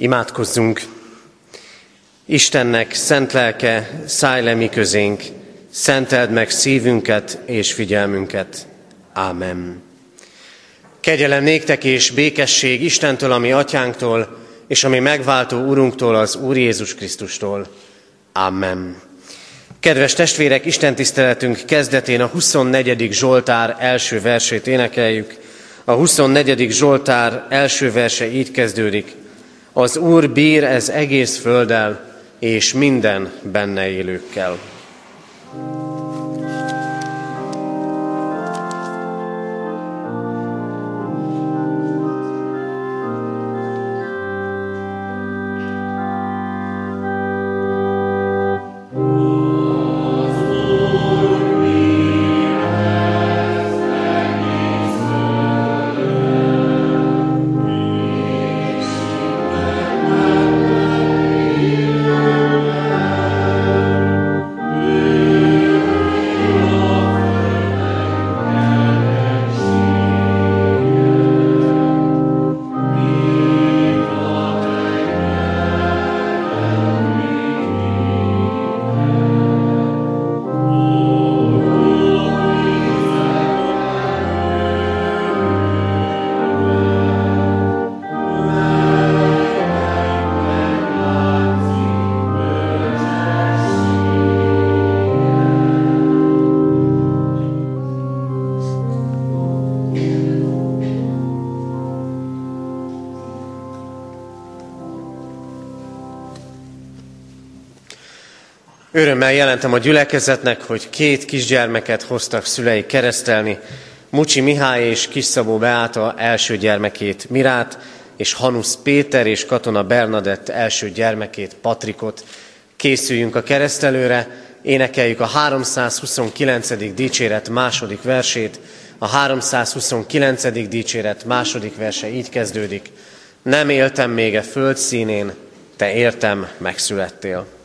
Imádkozzunk! Istennek szent lelke, szállj le mi közénk, szenteld meg szívünket és figyelmünket. Ámen. Kegyelem néktek és békesség Istentől, ami atyánktól, és ami megváltó Urunktól, az Úr Jézus Krisztustól. Amen. Kedves testvérek, Isten tiszteletünk kezdetén a 24. Zsoltár első versét énekeljük. A 24. Zsoltár első verse így kezdődik. Az Úr bír ez egész földdel, és minden benne élőkkel. Örömmel jelentem a gyülekezetnek, hogy két kisgyermeket hoztak szülei keresztelni. Mucsi Mihály és Kisszabó Beáta első gyermekét Mirát, és Hanusz Péter és Katona Bernadett első gyermekét Patrikot. Készüljünk a keresztelőre, énekeljük a 329. dicséret második versét. A 329. dicséret második verse így kezdődik. Nem éltem még a föld színén, te értem megszülettél.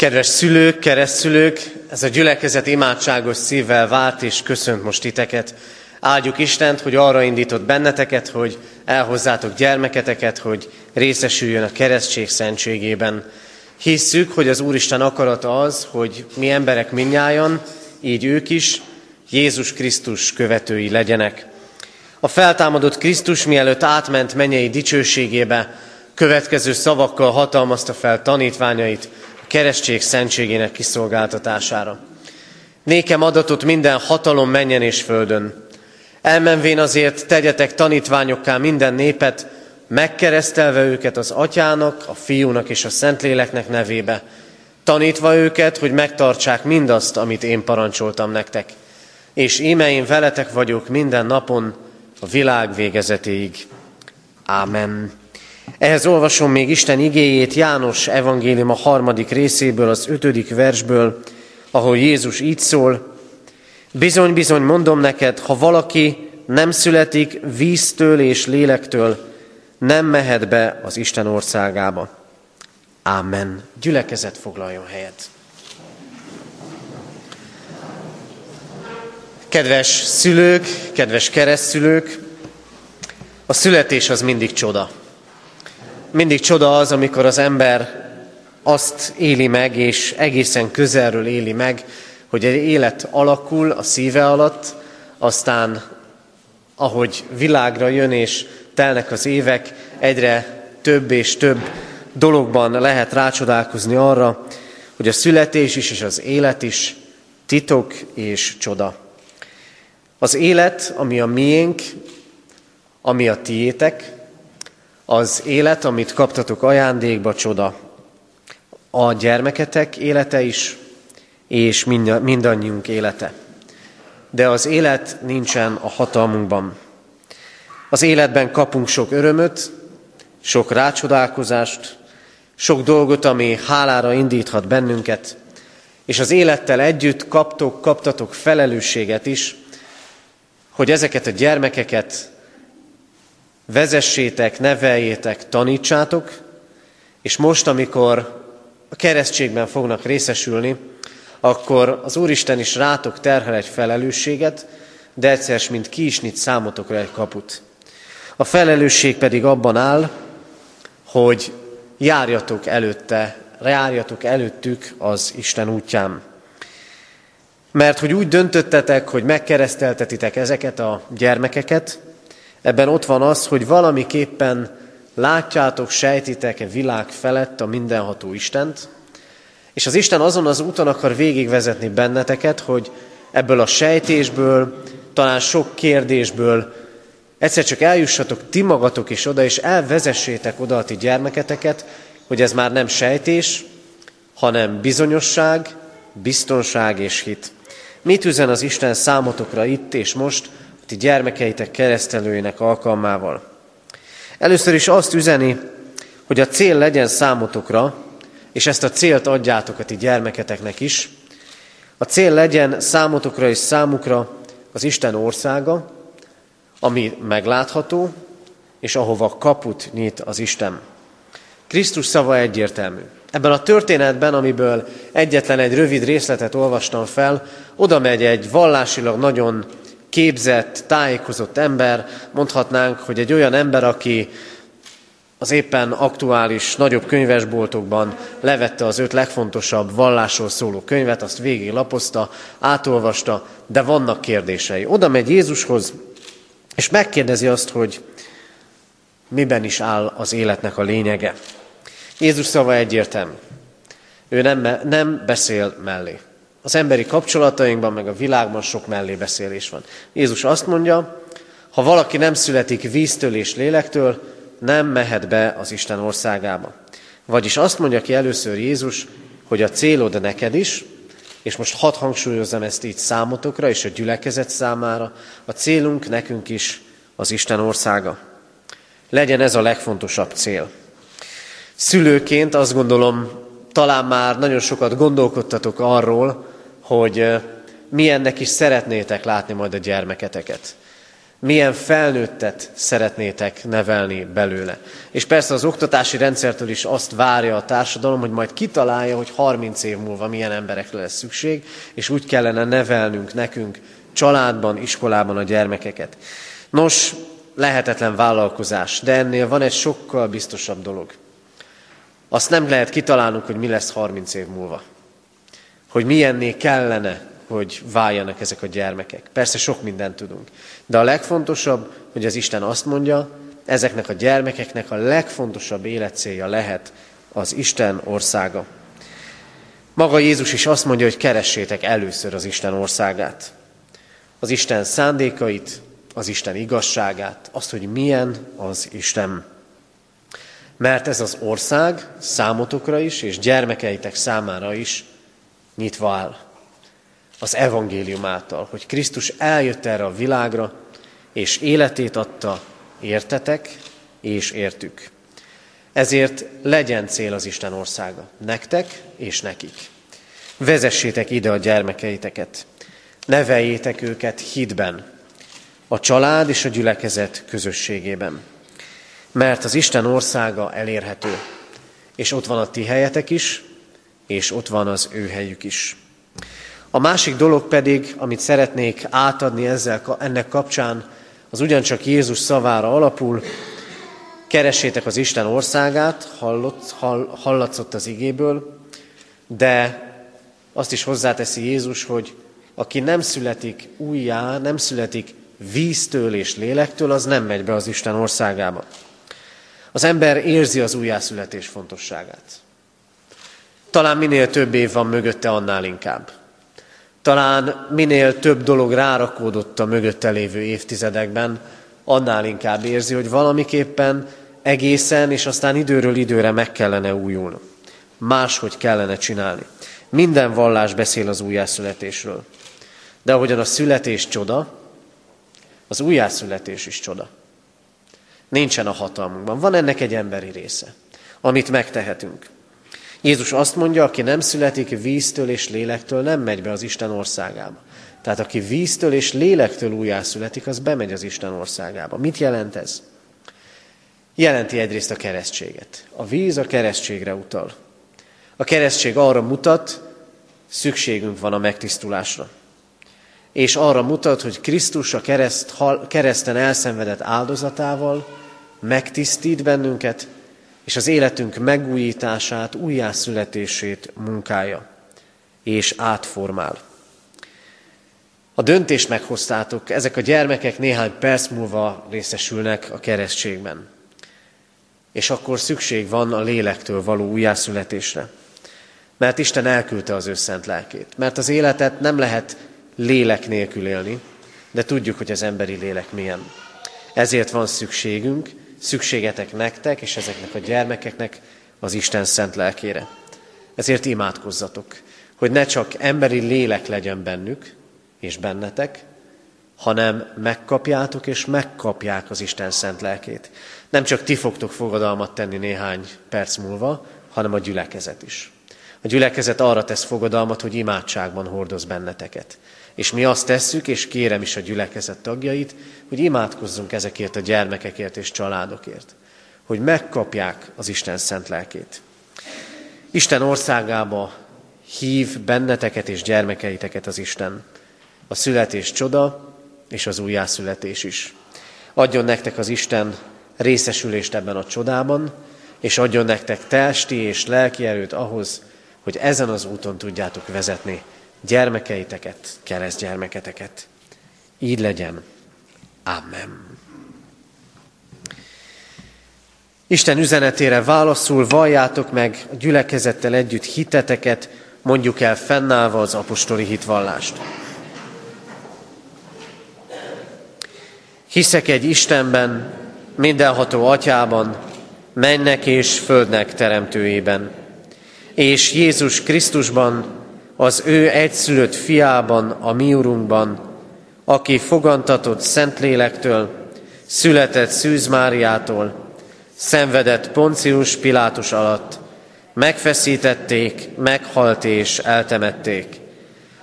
Kedves szülők, keresztszülők, ez a gyülekezet imádságos szívvel várt és köszönt most titeket. Áldjuk Istent, hogy arra indított benneteket, hogy elhozzátok gyermeketeket, hogy részesüljön a keresztség szentségében. Hisszük, hogy az Úristen akarata az, hogy mi emberek minnyájan, így ők is, Jézus Krisztus követői legyenek. A feltámadott Krisztus mielőtt átment mennyei dicsőségébe, következő szavakkal hatalmazta fel tanítványait, keresztség szentségének kiszolgáltatására. Nékem adatot minden hatalom menjen és földön. Elmenvén azért tegyetek tanítványokká minden népet, megkeresztelve őket az atyának, a fiúnak és a szentléleknek nevébe, tanítva őket, hogy megtartsák mindazt, amit én parancsoltam nektek. És íme én veletek vagyok minden napon, a világ végezetéig. Ámen. Ehhez olvasom még Isten igéjét János evangélium a harmadik részéből, az ötödik versből, ahol Jézus így szól, Bizony, bizony mondom neked, ha valaki nem születik víztől és lélektől, nem mehet be az Isten országába. Ámen. Gyülekezet foglaljon helyet. Kedves szülők, kedves keresztszülők, a születés az mindig csoda. Mindig csoda az, amikor az ember azt éli meg, és egészen közelről éli meg, hogy egy élet alakul a szíve alatt, aztán ahogy világra jön és telnek az évek, egyre több és több dologban lehet rácsodálkozni arra, hogy a születés is és az élet is titok és csoda. Az élet, ami a miénk, ami a tiétek, az élet, amit kaptatok ajándékba, csoda. A gyermeketek élete is, és mindannyiunk élete. De az élet nincsen a hatalmunkban. Az életben kapunk sok örömöt, sok rácsodálkozást, sok dolgot, ami hálára indíthat bennünket, és az élettel együtt kaptok, kaptatok felelősséget is, hogy ezeket a gyermekeket vezessétek, neveljétek, tanítsátok, és most, amikor a keresztségben fognak részesülni, akkor az Úristen is rátok terhel egy felelősséget, de egyszer, mint ki is nyit számotokra egy kaput. A felelősség pedig abban áll, hogy járjatok előtte, járjatok előttük az Isten útján. Mert hogy úgy döntöttetek, hogy megkereszteltetitek ezeket a gyermekeket, ebben ott van az, hogy valamiképpen látjátok, sejtitek-e világ felett a mindenható Istent, és az Isten azon az úton akar végigvezetni benneteket, hogy ebből a sejtésből, talán sok kérdésből egyszer csak eljussatok ti magatok is oda, és elvezessétek oda a ti gyermeketeket, hogy ez már nem sejtés, hanem bizonyosság, biztonság és hit. Mit üzen az Isten számotokra itt és most, ti gyermekeitek keresztelőinek alkalmával? Először is azt üzeni, hogy a cél legyen számotokra, és ezt a célt adjátok a ti gyermeketeknek is. A cél legyen számotokra és számukra az Isten országa, ami meglátható, és ahova kaput nyit az Isten. Krisztus szava egyértelmű. Ebben a történetben, amiből egyetlen egy rövid részletet olvastam fel, oda megy egy vallásilag nagyon képzett, tájékozott ember, mondhatnánk, hogy egy olyan ember, aki az éppen aktuális nagyobb könyvesboltokban levette az öt legfontosabb vallásról szóló könyvet, azt végig lapozta, átolvasta, de vannak kérdései. Oda megy Jézushoz, és megkérdezi azt, hogy miben is áll az életnek a lényege. Jézus szava egyértelmű. Ő nem, nem beszél mellé. Az emberi kapcsolatainkban, meg a világban sok mellé beszélés van. Jézus azt mondja, ha valaki nem születik víztől és lélektől, nem mehet be az Isten országába. Vagyis azt mondja ki először Jézus, hogy a célod neked is, és most hadd hangsúlyozom ezt így számotokra és a gyülekezet számára, a célunk nekünk is az Isten országa. Legyen ez a legfontosabb cél. Szülőként azt gondolom, talán már nagyon sokat gondolkodtatok arról, hogy milyennek is szeretnétek látni majd a gyermeketeket. Milyen felnőttet szeretnétek nevelni belőle. És persze az oktatási rendszertől is azt várja a társadalom, hogy majd kitalálja, hogy 30 év múlva milyen emberekre lesz szükség, és úgy kellene nevelnünk nekünk családban, iskolában a gyermekeket. Nos, lehetetlen vállalkozás, de ennél van egy sokkal biztosabb dolog. Azt nem lehet kitalálnunk, hogy mi lesz 30 év múlva. Hogy milyenné kellene, hogy váljanak ezek a gyermekek. Persze sok mindent tudunk. De a legfontosabb, hogy az Isten azt mondja, ezeknek a gyermekeknek a legfontosabb életcélja lehet az Isten országa. Maga Jézus is azt mondja, hogy keressétek először az Isten országát. Az Isten szándékait, az Isten igazságát, azt, hogy milyen az Isten mert ez az ország számotokra is, és gyermekeitek számára is nyitva áll. Az evangélium által, hogy Krisztus eljött erre a világra, és életét adta értetek és értük. Ezért legyen cél az Isten országa, nektek és nekik. Vezessétek ide a gyermekeiteket, neveljétek őket hitben, a család és a gyülekezet közösségében mert az Isten országa elérhető, és ott van a ti helyetek is, és ott van az ő helyük is. A másik dolog pedig, amit szeretnék átadni ezzel, ennek kapcsán, az ugyancsak Jézus szavára alapul, keressétek az Isten országát, hallott, hall, hallatszott az igéből, de azt is hozzáteszi Jézus, hogy aki nem születik újjá, nem születik víztől és lélektől, az nem megy be az Isten országába. Az ember érzi az újjászületés fontosságát. Talán minél több év van mögötte, annál inkább. Talán minél több dolog rárakódott a mögötte lévő évtizedekben, annál inkább érzi, hogy valamiképpen egészen, és aztán időről időre meg kellene újulni. Máshogy kellene csinálni. Minden vallás beszél az újjászületésről. De ahogyan a születés csoda, az újjászületés is csoda. Nincsen a hatalmunkban. Van ennek egy emberi része, amit megtehetünk. Jézus azt mondja, aki nem születik víztől és lélektől, nem megy be az Isten országába. Tehát aki víztől és lélektől újjászületik, az bemegy az Isten országába. Mit jelent ez? Jelenti egyrészt a keresztséget. A víz a keresztségre utal. A keresztség arra mutat, szükségünk van a megtisztulásra. És arra mutat, hogy Krisztus a kereszt, kereszten elszenvedett áldozatával megtisztít bennünket, és az életünk megújítását, újjászületését munkája, és átformál. A döntést meghoztátok, ezek a gyermekek néhány perc múlva részesülnek a keresztségben. És akkor szükség van a lélektől való újjászületésre. Mert Isten elküldte az ő szent lelkét. Mert az életet nem lehet lélek nélkül élni, de tudjuk, hogy az emberi lélek milyen. Ezért van szükségünk szükségetek nektek és ezeknek a gyermekeknek az Isten szent lelkére. Ezért imádkozzatok, hogy ne csak emberi lélek legyen bennük és bennetek, hanem megkapjátok és megkapják az Isten szent lelkét. Nem csak ti fogtok fogadalmat tenni néhány perc múlva, hanem a gyülekezet is. A gyülekezet arra tesz fogadalmat, hogy imádságban hordoz benneteket. És mi azt tesszük, és kérem is a gyülekezet tagjait, hogy imádkozzunk ezekért a gyermekekért és családokért, hogy megkapják az Isten szent lelkét. Isten országába hív benneteket és gyermekeiteket az Isten. A születés csoda, és az újjászületés is. Adjon nektek az Isten részesülést ebben a csodában, és adjon nektek testi és lelki erőt ahhoz, hogy ezen az úton tudjátok vezetni gyermekeiteket, keresztgyermeketeket. Így legyen. Amen. Isten üzenetére válaszul valljátok meg a gyülekezettel együtt hiteteket, mondjuk el fennállva az apostoli hitvallást. Hiszek egy Istenben, mindenható atyában, mennek és földnek teremtőjében, és Jézus Krisztusban, az ő egyszülött fiában, a mi urunkban, aki fogantatott Szentlélektől, született Szűz Máriától, szenvedett Poncius Pilátus alatt, megfeszítették, meghalt és eltemették.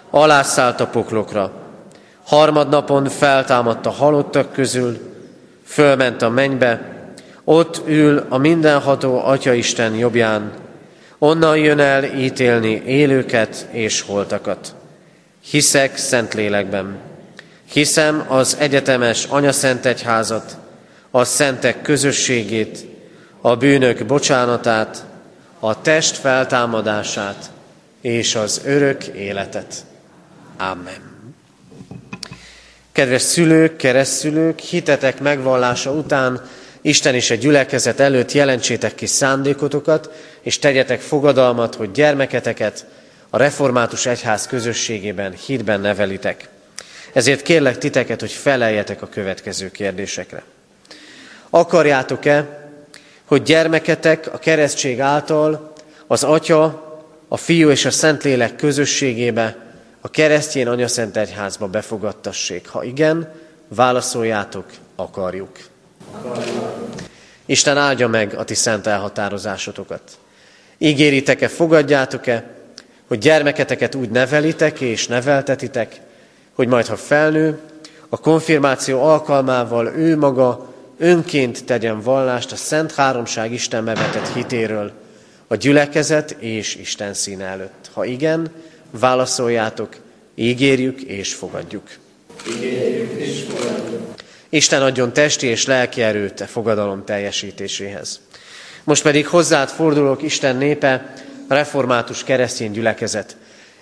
Alászállt a poklokra, harmadnapon feltámadt a halottak közül, fölment a mennybe, ott ül a mindenható Atyaisten jobbján, onnan jön el ítélni élőket és holtakat. Hiszek Szentlélekben, hiszem az egyetemes Anyaszent Egyházat, a szentek közösségét, a bűnök bocsánatát, a test feltámadását és az örök életet. Amen. Kedves szülők, keresztszülők, hitetek megvallása után Isten és a gyülekezet előtt jelentsétek ki szándékotokat, és tegyetek fogadalmat, hogy gyermeketeket a református egyház közösségében hitben nevelitek. Ezért kérlek titeket, hogy feleljetek a következő kérdésekre. Akarjátok-e, hogy gyermeketek a keresztség által az Atya, a Fiú és a Szentlélek közösségébe, a keresztjén anyaszent egyházba befogadtassék? Ha igen, válaszoljátok, akarjuk. Isten áldja meg a ti szent elhatározásotokat. Ígéritek-e, fogadjátok-e, hogy gyermeketeket úgy nevelitek és neveltetitek, hogy majd, ha felnő, a konfirmáció alkalmával ő maga önként tegyen vallást a Szent Háromság Isten bevetett hitéről, a gyülekezet és Isten színe előtt. Ha igen, válaszoljátok, Ígérjük és fogadjuk. Ígérjük és fogadjuk. Isten adjon testi és lelki erőt a fogadalom teljesítéséhez. Most pedig hozzád fordulok, Isten népe, református keresztény gyülekezet.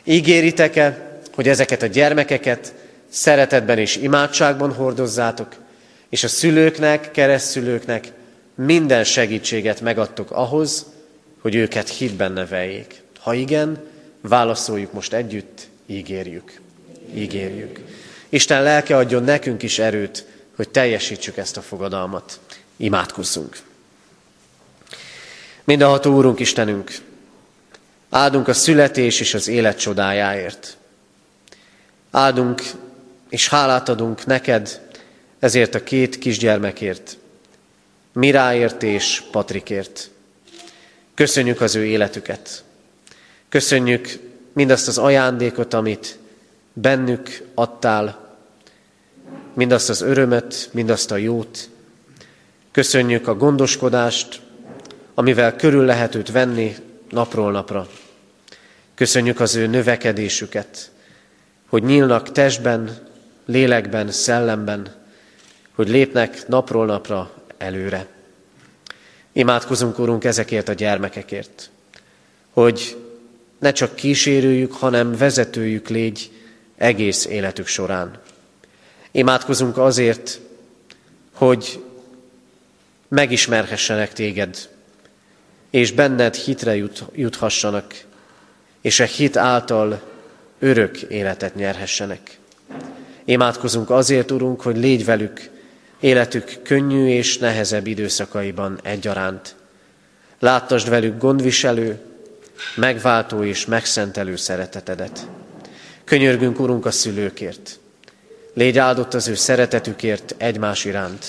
Ígéritek-e, hogy ezeket a gyermekeket szeretetben és imádságban hordozzátok, és a szülőknek, keresztszülőknek minden segítséget megadtok ahhoz, hogy őket hitben neveljék. Ha igen, válaszoljuk most együtt, ígérjük. Ígérjük. Isten lelke adjon nekünk is erőt, hogy teljesítsük ezt a fogadalmat. Imádkozzunk. Mindenható Úrunk Istenünk, áldunk a születés és az élet csodájáért. Áldunk és hálát adunk neked ezért a két kisgyermekért, Miráért és Patrikért. Köszönjük az ő életüket. Köszönjük mindazt az ajándékot, amit bennük adtál, mindazt az örömöt, mindazt a jót. Köszönjük a gondoskodást, amivel körül lehet őt venni napról napra. Köszönjük az ő növekedésüket, hogy nyílnak testben, lélekben, szellemben, hogy lépnek napról napra előre. Imádkozunk, Urunk, ezekért a gyermekekért, hogy ne csak kísérőjük, hanem vezetőjük légy egész életük során. Imádkozunk azért, hogy megismerhessenek téged, és benned hitre jut, juthassanak, és a hit által örök életet nyerhessenek. Imádkozunk azért, Urunk, hogy légy velük életük könnyű és nehezebb időszakaiban egyaránt. Láttasd velük gondviselő, megváltó és megszentelő szeretetedet. Könyörgünk, Urunk, a szülőkért. Légy áldott az ő szeretetükért egymás iránt.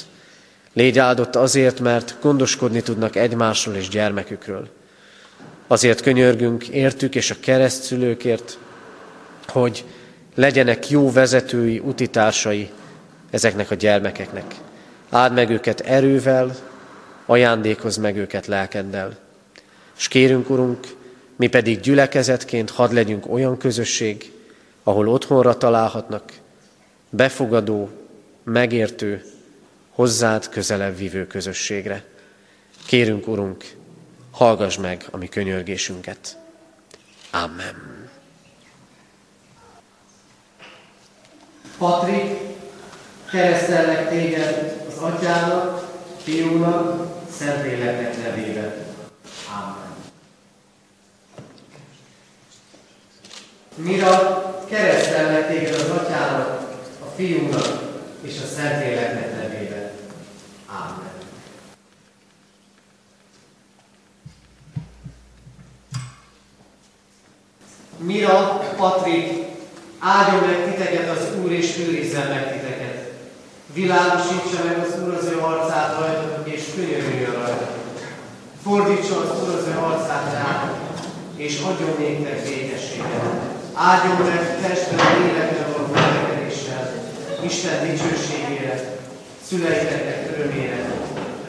Légy áldott azért, mert gondoskodni tudnak egymásról és gyermekükről. Azért könyörgünk értük és a keresztszülőkért, hogy legyenek jó vezetői, utitársai ezeknek a gyermekeknek. Áld meg őket erővel, ajándékozz meg őket lelkeddel. És kérünk, Urunk, mi pedig gyülekezetként hadd legyünk olyan közösség, ahol otthonra találhatnak, befogadó, megértő, hozzád közelebb vívő közösségre. Kérünk, Urunk, hallgass meg a mi könyörgésünket. Amen. Patrik, keresztellek téged az atyának, fiúnak, Szentléleknek nevében. Amen. Mira, keresztellek téged az atyának, fiúnak és a Szentléleknek nevében. Amen. Mira, Patrik, áldjon meg titeket az Úr, és őrizzen meg titeket. Világosítsa meg az Úr az ő arcát rajtatok, és könyörüljön rajtatok. Fordítsa az Úr az ő arcát rátok, és adjon néktek békességet. Áldjon meg testben, lélekben való Isten dicsőségére, szüleiteknek örömére,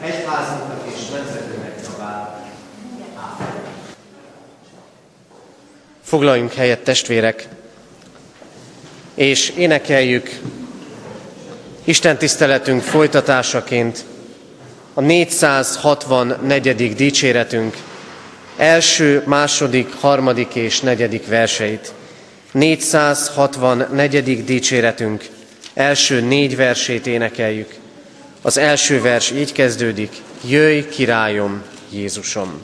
egyházunknak és nemzetünknek javára. Foglaljunk helyet, testvérek, és énekeljük Isten tiszteletünk folytatásaként a 464. dicséretünk első, második, harmadik és negyedik verseit. 464. dicséretünk első négy versét énekeljük. Az első vers így kezdődik, Jöjj, királyom, Jézusom!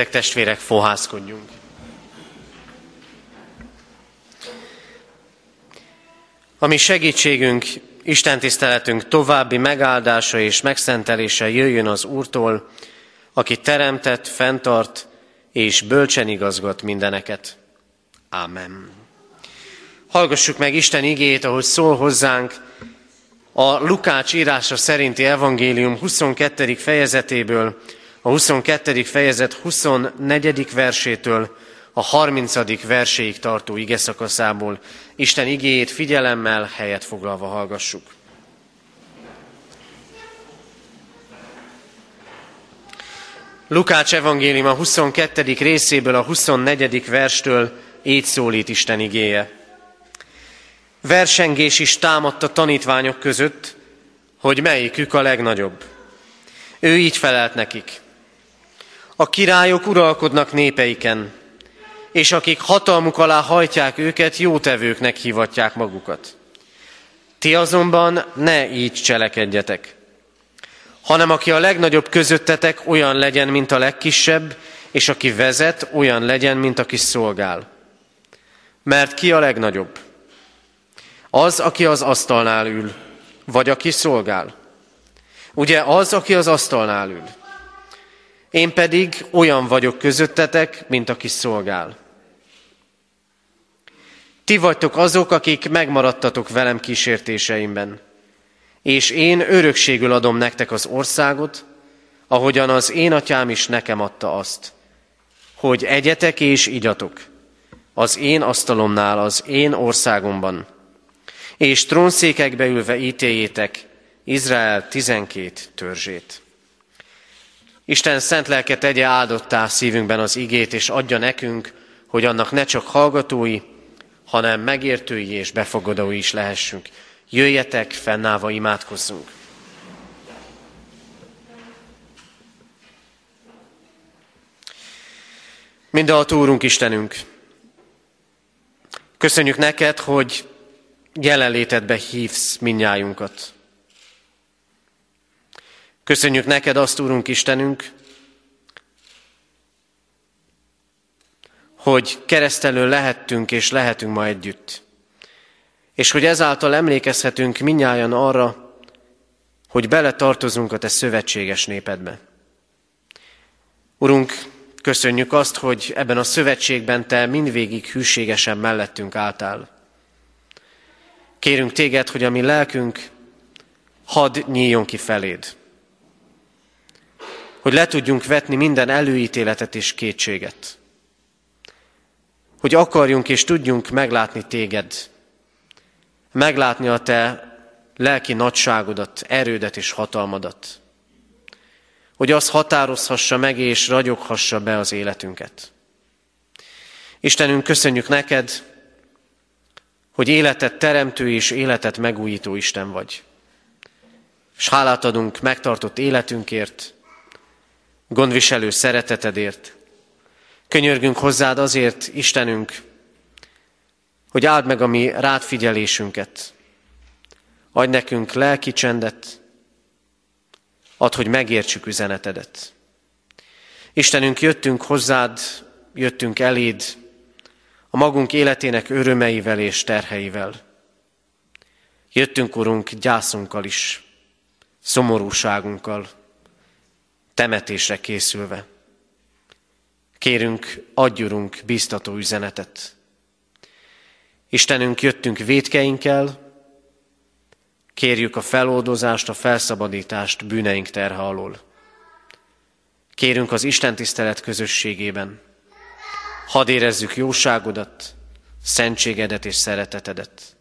Jöjjetek testvérek, fohászkodjunk. Ami segítségünk, Isten tiszteletünk további megáldása és megszentelése jöjjön az Úrtól, aki teremtett, fenntart és bölcsen igazgat mindeneket. Ámen. Hallgassuk meg Isten igét, ahogy szól hozzánk a Lukács írása szerinti evangélium 22. fejezetéből, a 22. fejezet 24. versétől a 30. verséig tartó ige szakaszából. Isten igéjét figyelemmel, helyet foglalva hallgassuk. Lukács evangélium a 22. részéből a 24. verstől így szólít Isten igéje. Versengés is támadt a tanítványok között, hogy melyikük a legnagyobb. Ő így felelt nekik. A királyok uralkodnak népeiken, és akik hatalmuk alá hajtják őket, jótevőknek hivatják magukat. Ti azonban ne így cselekedjetek, hanem aki a legnagyobb közöttetek, olyan legyen, mint a legkisebb, és aki vezet, olyan legyen, mint aki szolgál. Mert ki a legnagyobb? Az, aki az asztalnál ül, vagy aki szolgál. Ugye az, aki az asztalnál ül. Én pedig olyan vagyok közöttetek, mint aki szolgál. Ti vagytok azok, akik megmaradtatok velem kísértéseimben, és én örökségül adom nektek az országot, ahogyan az én atyám is nekem adta azt, hogy egyetek és igyatok az én asztalomnál, az én országomban, és trónszékekbe ülve ítéljétek Izrael tizenkét törzsét. Isten szent lelke tegye áldottá szívünkben az igét, és adja nekünk, hogy annak ne csak hallgatói, hanem megértői és befogadói is lehessünk. Jöjjetek, fennállva imádkozzunk. a Úrunk Istenünk, köszönjük neked, hogy jelenlétedbe hívsz minnyájunkat. Köszönjük neked azt, Úrunk Istenünk, hogy keresztelő lehettünk és lehetünk ma együtt. És hogy ezáltal emlékezhetünk minnyáján arra, hogy beletartozunk a Te szövetséges népedbe. Urunk, köszönjük azt, hogy ebben a szövetségben Te mindvégig hűségesen mellettünk álltál. Kérünk Téged, hogy a mi lelkünk hadd nyíljon ki feléd. Hogy le tudjunk vetni minden előítéletet és kétséget hogy akarjunk és tudjunk meglátni téged, meglátni a te lelki nagyságodat, erődet és hatalmadat, hogy az határozhassa meg és ragyoghassa be az életünket. Istenünk, köszönjük neked, hogy életet teremtő és életet megújító Isten vagy. És hálát adunk megtartott életünkért, gondviselő szeretetedért, Könyörgünk hozzád azért, Istenünk, hogy áld meg a mi rád figyelésünket. Adj nekünk lelki csendet, add, hogy megértsük üzenetedet. Istenünk, jöttünk hozzád, jöttünk eléd, a magunk életének örömeivel és terheivel. Jöttünk, Urunk, gyászunkkal is, szomorúságunkkal, temetésre készülve. Kérünk, adjurunk biztató üzenetet. Istenünk, jöttünk védkeinkkel, kérjük a feloldozást, a felszabadítást bűneink terhe alól. Kérünk az Isten tisztelet közösségében, hadd érezzük jóságodat, szentségedet és szeretetedet,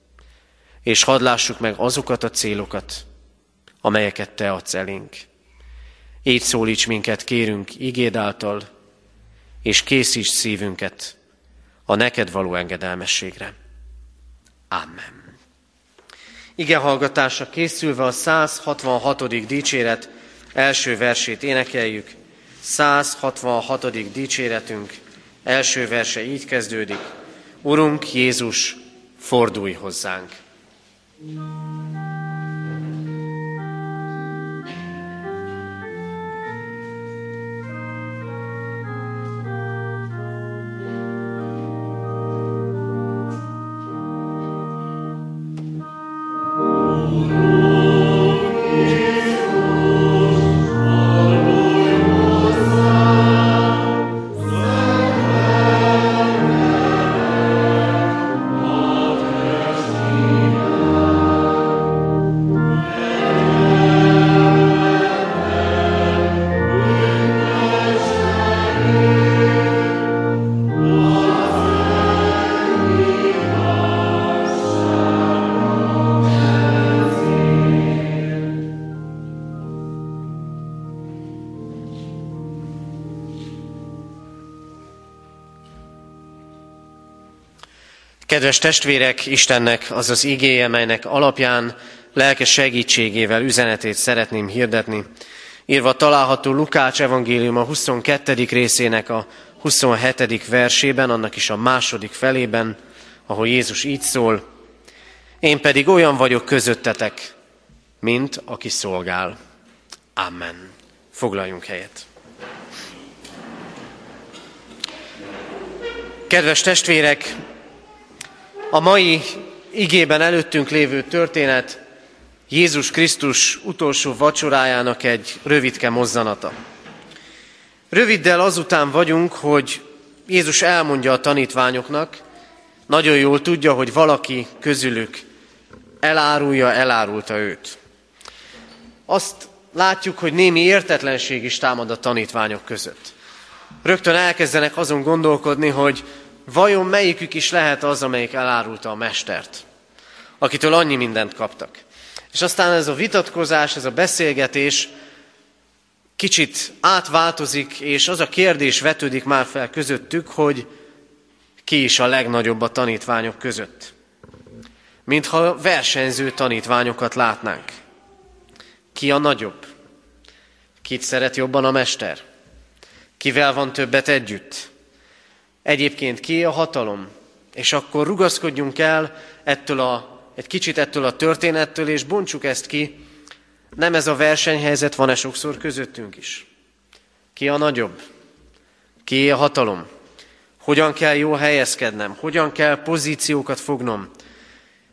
és hadd lássuk meg azokat a célokat, amelyeket Te adsz elénk. Így szólíts minket, kérünk, igéd által, és készíts szívünket a neked való engedelmességre. Amen. Ige hallgatása készülve a 166. dicséret első versét énekeljük. 166. dicséretünk első verse így kezdődik. Urunk Jézus, fordulj hozzánk! thank you Kedves testvérek, Istennek az az igéje, melynek alapján lelkes segítségével üzenetét szeretném hirdetni. Írva található Lukács evangélium a 22. részének a 27. versében, annak is a második felében, ahol Jézus így szól, én pedig olyan vagyok közöttetek, mint aki szolgál. Amen. Foglaljunk helyet. Kedves testvérek, a mai igében előttünk lévő történet Jézus Krisztus utolsó vacsorájának egy rövidke mozzanata. Röviddel azután vagyunk, hogy Jézus elmondja a tanítványoknak, nagyon jól tudja, hogy valaki közülük elárulja, elárulta őt. Azt látjuk, hogy némi értetlenség is támad a tanítványok között. Rögtön elkezdenek azon gondolkodni, hogy vajon melyikük is lehet az, amelyik elárulta a mestert, akitől annyi mindent kaptak. És aztán ez a vitatkozás, ez a beszélgetés kicsit átváltozik, és az a kérdés vetődik már fel közöttük, hogy ki is a legnagyobb a tanítványok között. Mintha versenyző tanítványokat látnánk. Ki a nagyobb? Kit szeret jobban a mester? Kivel van többet együtt? Egyébként ki a hatalom? És akkor rugaszkodjunk el ettől a, egy kicsit ettől a történettől, és bontsuk ezt ki. Nem ez a versenyhelyzet van-e sokszor közöttünk is? Ki a nagyobb? Ki a hatalom? Hogyan kell jól helyezkednem? Hogyan kell pozíciókat fognom?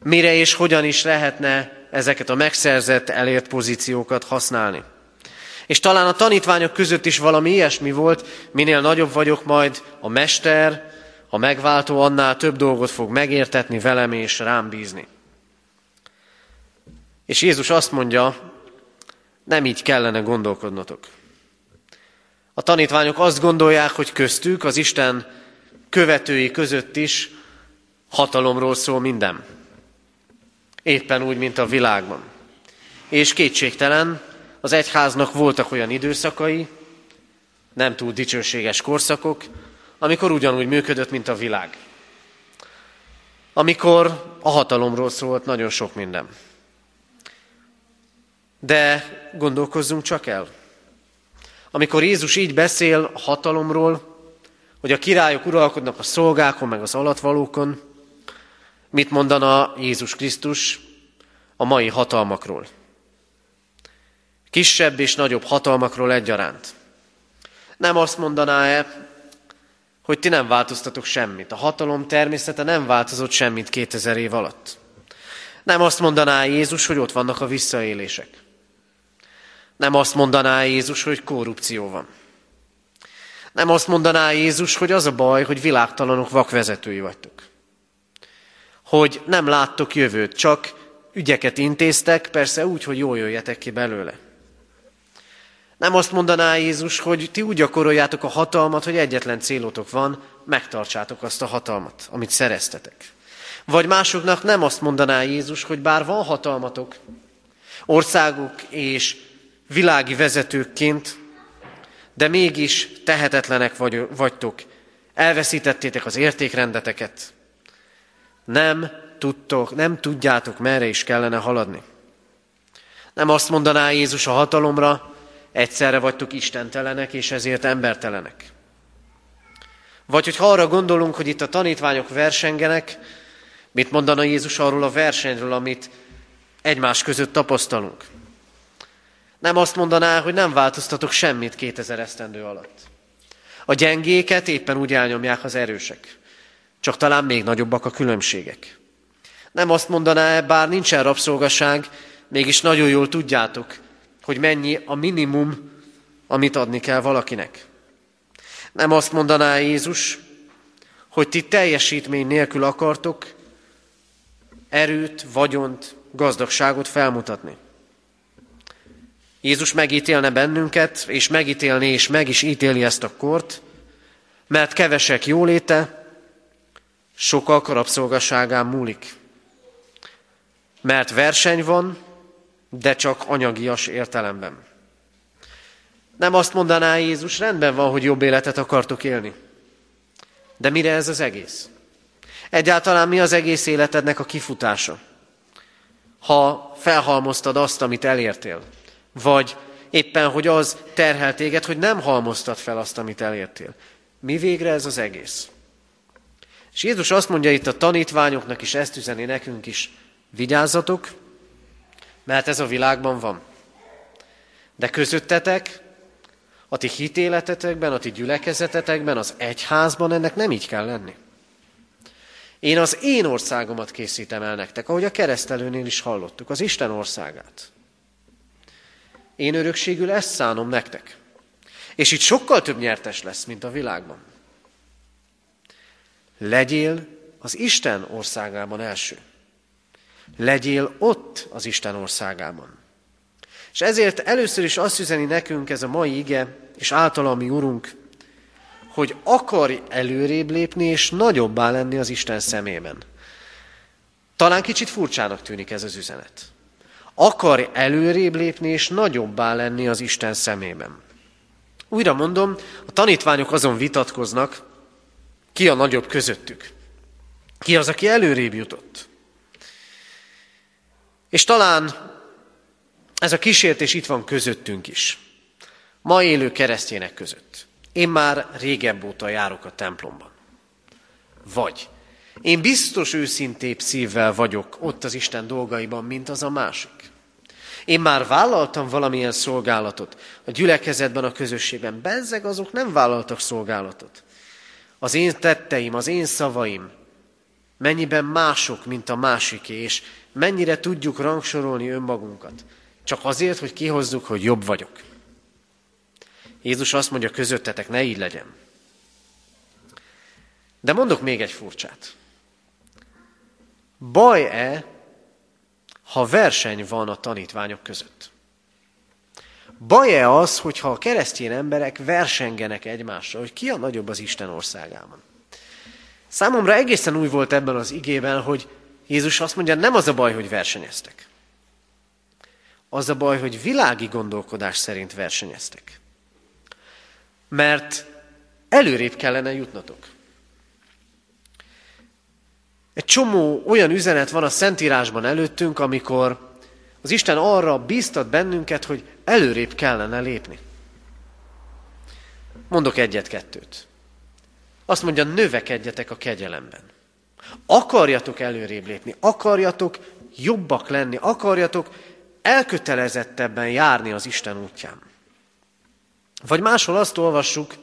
Mire és hogyan is lehetne ezeket a megszerzett, elért pozíciókat használni? És talán a tanítványok között is valami ilyesmi volt, minél nagyobb vagyok majd a mester, a megváltó, annál több dolgot fog megértetni velem és rám bízni. És Jézus azt mondja, nem így kellene gondolkodnotok. A tanítványok azt gondolják, hogy köztük, az Isten követői között is hatalomról szól minden. Éppen úgy, mint a világban. És kétségtelen, az egyháznak voltak olyan időszakai, nem túl dicsőséges korszakok, amikor ugyanúgy működött, mint a világ. Amikor a hatalomról szólt nagyon sok minden. De gondolkozzunk csak el. Amikor Jézus így beszél a hatalomról, hogy a királyok uralkodnak a szolgákon, meg az alatvalókon, mit mondana Jézus Krisztus a mai hatalmakról? Kisebb és nagyobb hatalmakról egyaránt. Nem azt mondaná-e, hogy ti nem változtatok semmit. A hatalom természete nem változott semmit 2000 év alatt. Nem azt mondaná Jézus, hogy ott vannak a visszaélések. Nem azt mondaná Jézus, hogy korrupció van. Nem azt mondaná Jézus, hogy az a baj, hogy világtalanok vakvezetői vagytok. Hogy nem láttok jövőt, csak ügyeket intéztek, persze úgy, hogy jól jöjjetek ki belőle. Nem azt mondaná Jézus, hogy ti úgy gyakoroljátok a hatalmat, hogy egyetlen célotok van, megtartsátok azt a hatalmat, amit szereztetek. Vagy másoknak nem azt mondaná Jézus, hogy bár van hatalmatok, országok és világi vezetőkként, de mégis tehetetlenek vagy, vagytok, elveszítettétek az értékrendeteket, nem tudtok, nem tudjátok, merre is kellene haladni. Nem azt mondaná Jézus a hatalomra, egyszerre vagytok istentelenek, és ezért embertelenek. Vagy hogyha arra gondolunk, hogy itt a tanítványok versengenek, mit mondana Jézus arról a versenyről, amit egymás között tapasztalunk? Nem azt mondaná, hogy nem változtatok semmit 2000 esztendő alatt. A gyengéket éppen úgy elnyomják az erősek. Csak talán még nagyobbak a különbségek. Nem azt mondaná, bár nincsen rabszolgaság, mégis nagyon jól tudjátok, hogy mennyi a minimum, amit adni kell valakinek. Nem azt mondaná Jézus, hogy ti teljesítmény nélkül akartok erőt, vagyont, gazdagságot felmutatni. Jézus megítélne bennünket, és megítélni, és meg is ítéli ezt a kort, mert kevesek jóléte, sokak rabszolgaságán múlik. Mert verseny van, de csak anyagias értelemben. Nem azt mondaná Jézus, rendben van, hogy jobb életet akartok élni. De mire ez az egész? Egyáltalán mi az egész életednek a kifutása? Ha felhalmoztad azt, amit elértél, vagy éppen, hogy az terhel téged, hogy nem halmoztad fel azt, amit elértél. Mi végre ez az egész? És Jézus azt mondja itt a tanítványoknak is, ezt üzeni nekünk is, vigyázzatok, mert ez a világban van. De közöttetek, a ti hitéletetekben, a ti gyülekezetetekben, az egyházban ennek nem így kell lenni. Én az én országomat készítem el nektek, ahogy a keresztelőnél is hallottuk, az Isten országát. Én örökségül ezt szánom nektek. És itt sokkal több nyertes lesz, mint a világban. Legyél az Isten országában első. Legyél ott az Isten országában. És ezért először is azt üzeni nekünk ez a mai ige, és általa mi Urunk, hogy akarj előrébb lépni, és nagyobbá lenni az Isten szemében. Talán kicsit furcsának tűnik ez az üzenet. Akarj előrébb lépni, és nagyobbá lenni az Isten szemében. Újra mondom, a tanítványok azon vitatkoznak, ki a nagyobb közöttük. Ki az, aki előrébb jutott. És talán ez a kísértés itt van közöttünk is. Ma élő keresztjének között. Én már régebb óta járok a templomban. Vagy én biztos őszintébb szívvel vagyok ott az Isten dolgaiban, mint az a másik. Én már vállaltam valamilyen szolgálatot a gyülekezetben, a közösségben. Bezzeg azok nem vállaltak szolgálatot. Az én tetteim, az én szavaim mennyiben mások, mint a másiké, és mennyire tudjuk rangsorolni önmagunkat. Csak azért, hogy kihozzuk, hogy jobb vagyok. Jézus azt mondja, közöttetek, ne így legyen. De mondok még egy furcsát. Baj-e, ha verseny van a tanítványok között? Baj-e az, hogyha a keresztény emberek versengenek egymással, hogy ki a nagyobb az Isten országában? Számomra egészen új volt ebben az igében, hogy Jézus azt mondja, nem az a baj, hogy versenyeztek. Az a baj, hogy világi gondolkodás szerint versenyeztek. Mert előrébb kellene jutnotok. Egy csomó olyan üzenet van a Szentírásban előttünk, amikor az Isten arra bíztat bennünket, hogy előrébb kellene lépni. Mondok egyet-kettőt. Azt mondja, növekedjetek a kegyelemben. Akarjatok előrébb lépni, akarjatok jobbak lenni, akarjatok elkötelezettebben járni az Isten útján. Vagy máshol azt olvassuk,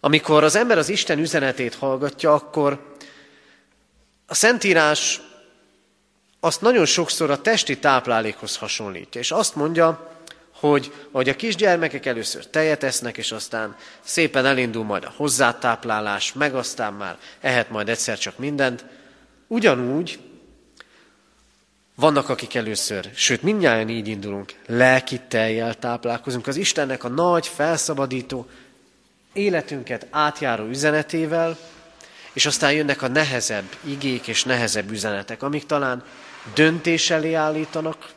amikor az ember az Isten üzenetét hallgatja, akkor a Szentírás azt nagyon sokszor a testi táplálékhoz hasonlítja, és azt mondja, hogy ahogy a kisgyermekek először tejet esznek, és aztán szépen elindul majd a hozzátáplálás, meg aztán már ehet majd egyszer csak mindent, ugyanúgy vannak, akik először, sőt, mindjárt így indulunk, lelki teljel táplálkozunk. Az Istennek a nagy, felszabadító, életünket átjáró üzenetével, és aztán jönnek a nehezebb igék és nehezebb üzenetek, amik talán döntés elé állítanak,